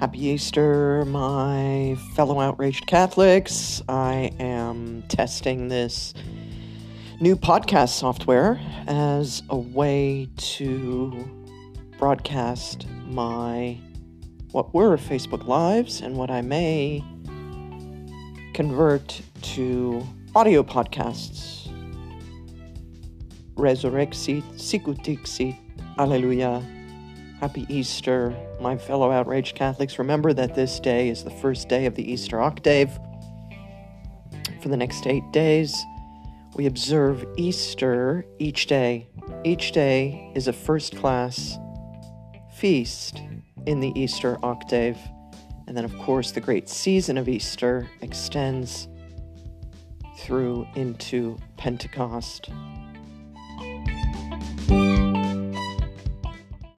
Happy Easter, my fellow outraged Catholics. I am testing this new podcast software as a way to broadcast my what were Facebook Lives and what I may convert to audio podcasts. Resurrexit, Sicut dixit, Alleluia. Happy Easter, my fellow outraged Catholics. Remember that this day is the first day of the Easter octave. For the next eight days, we observe Easter each day. Each day is a first class feast in the Easter octave. And then, of course, the great season of Easter extends through into Pentecost.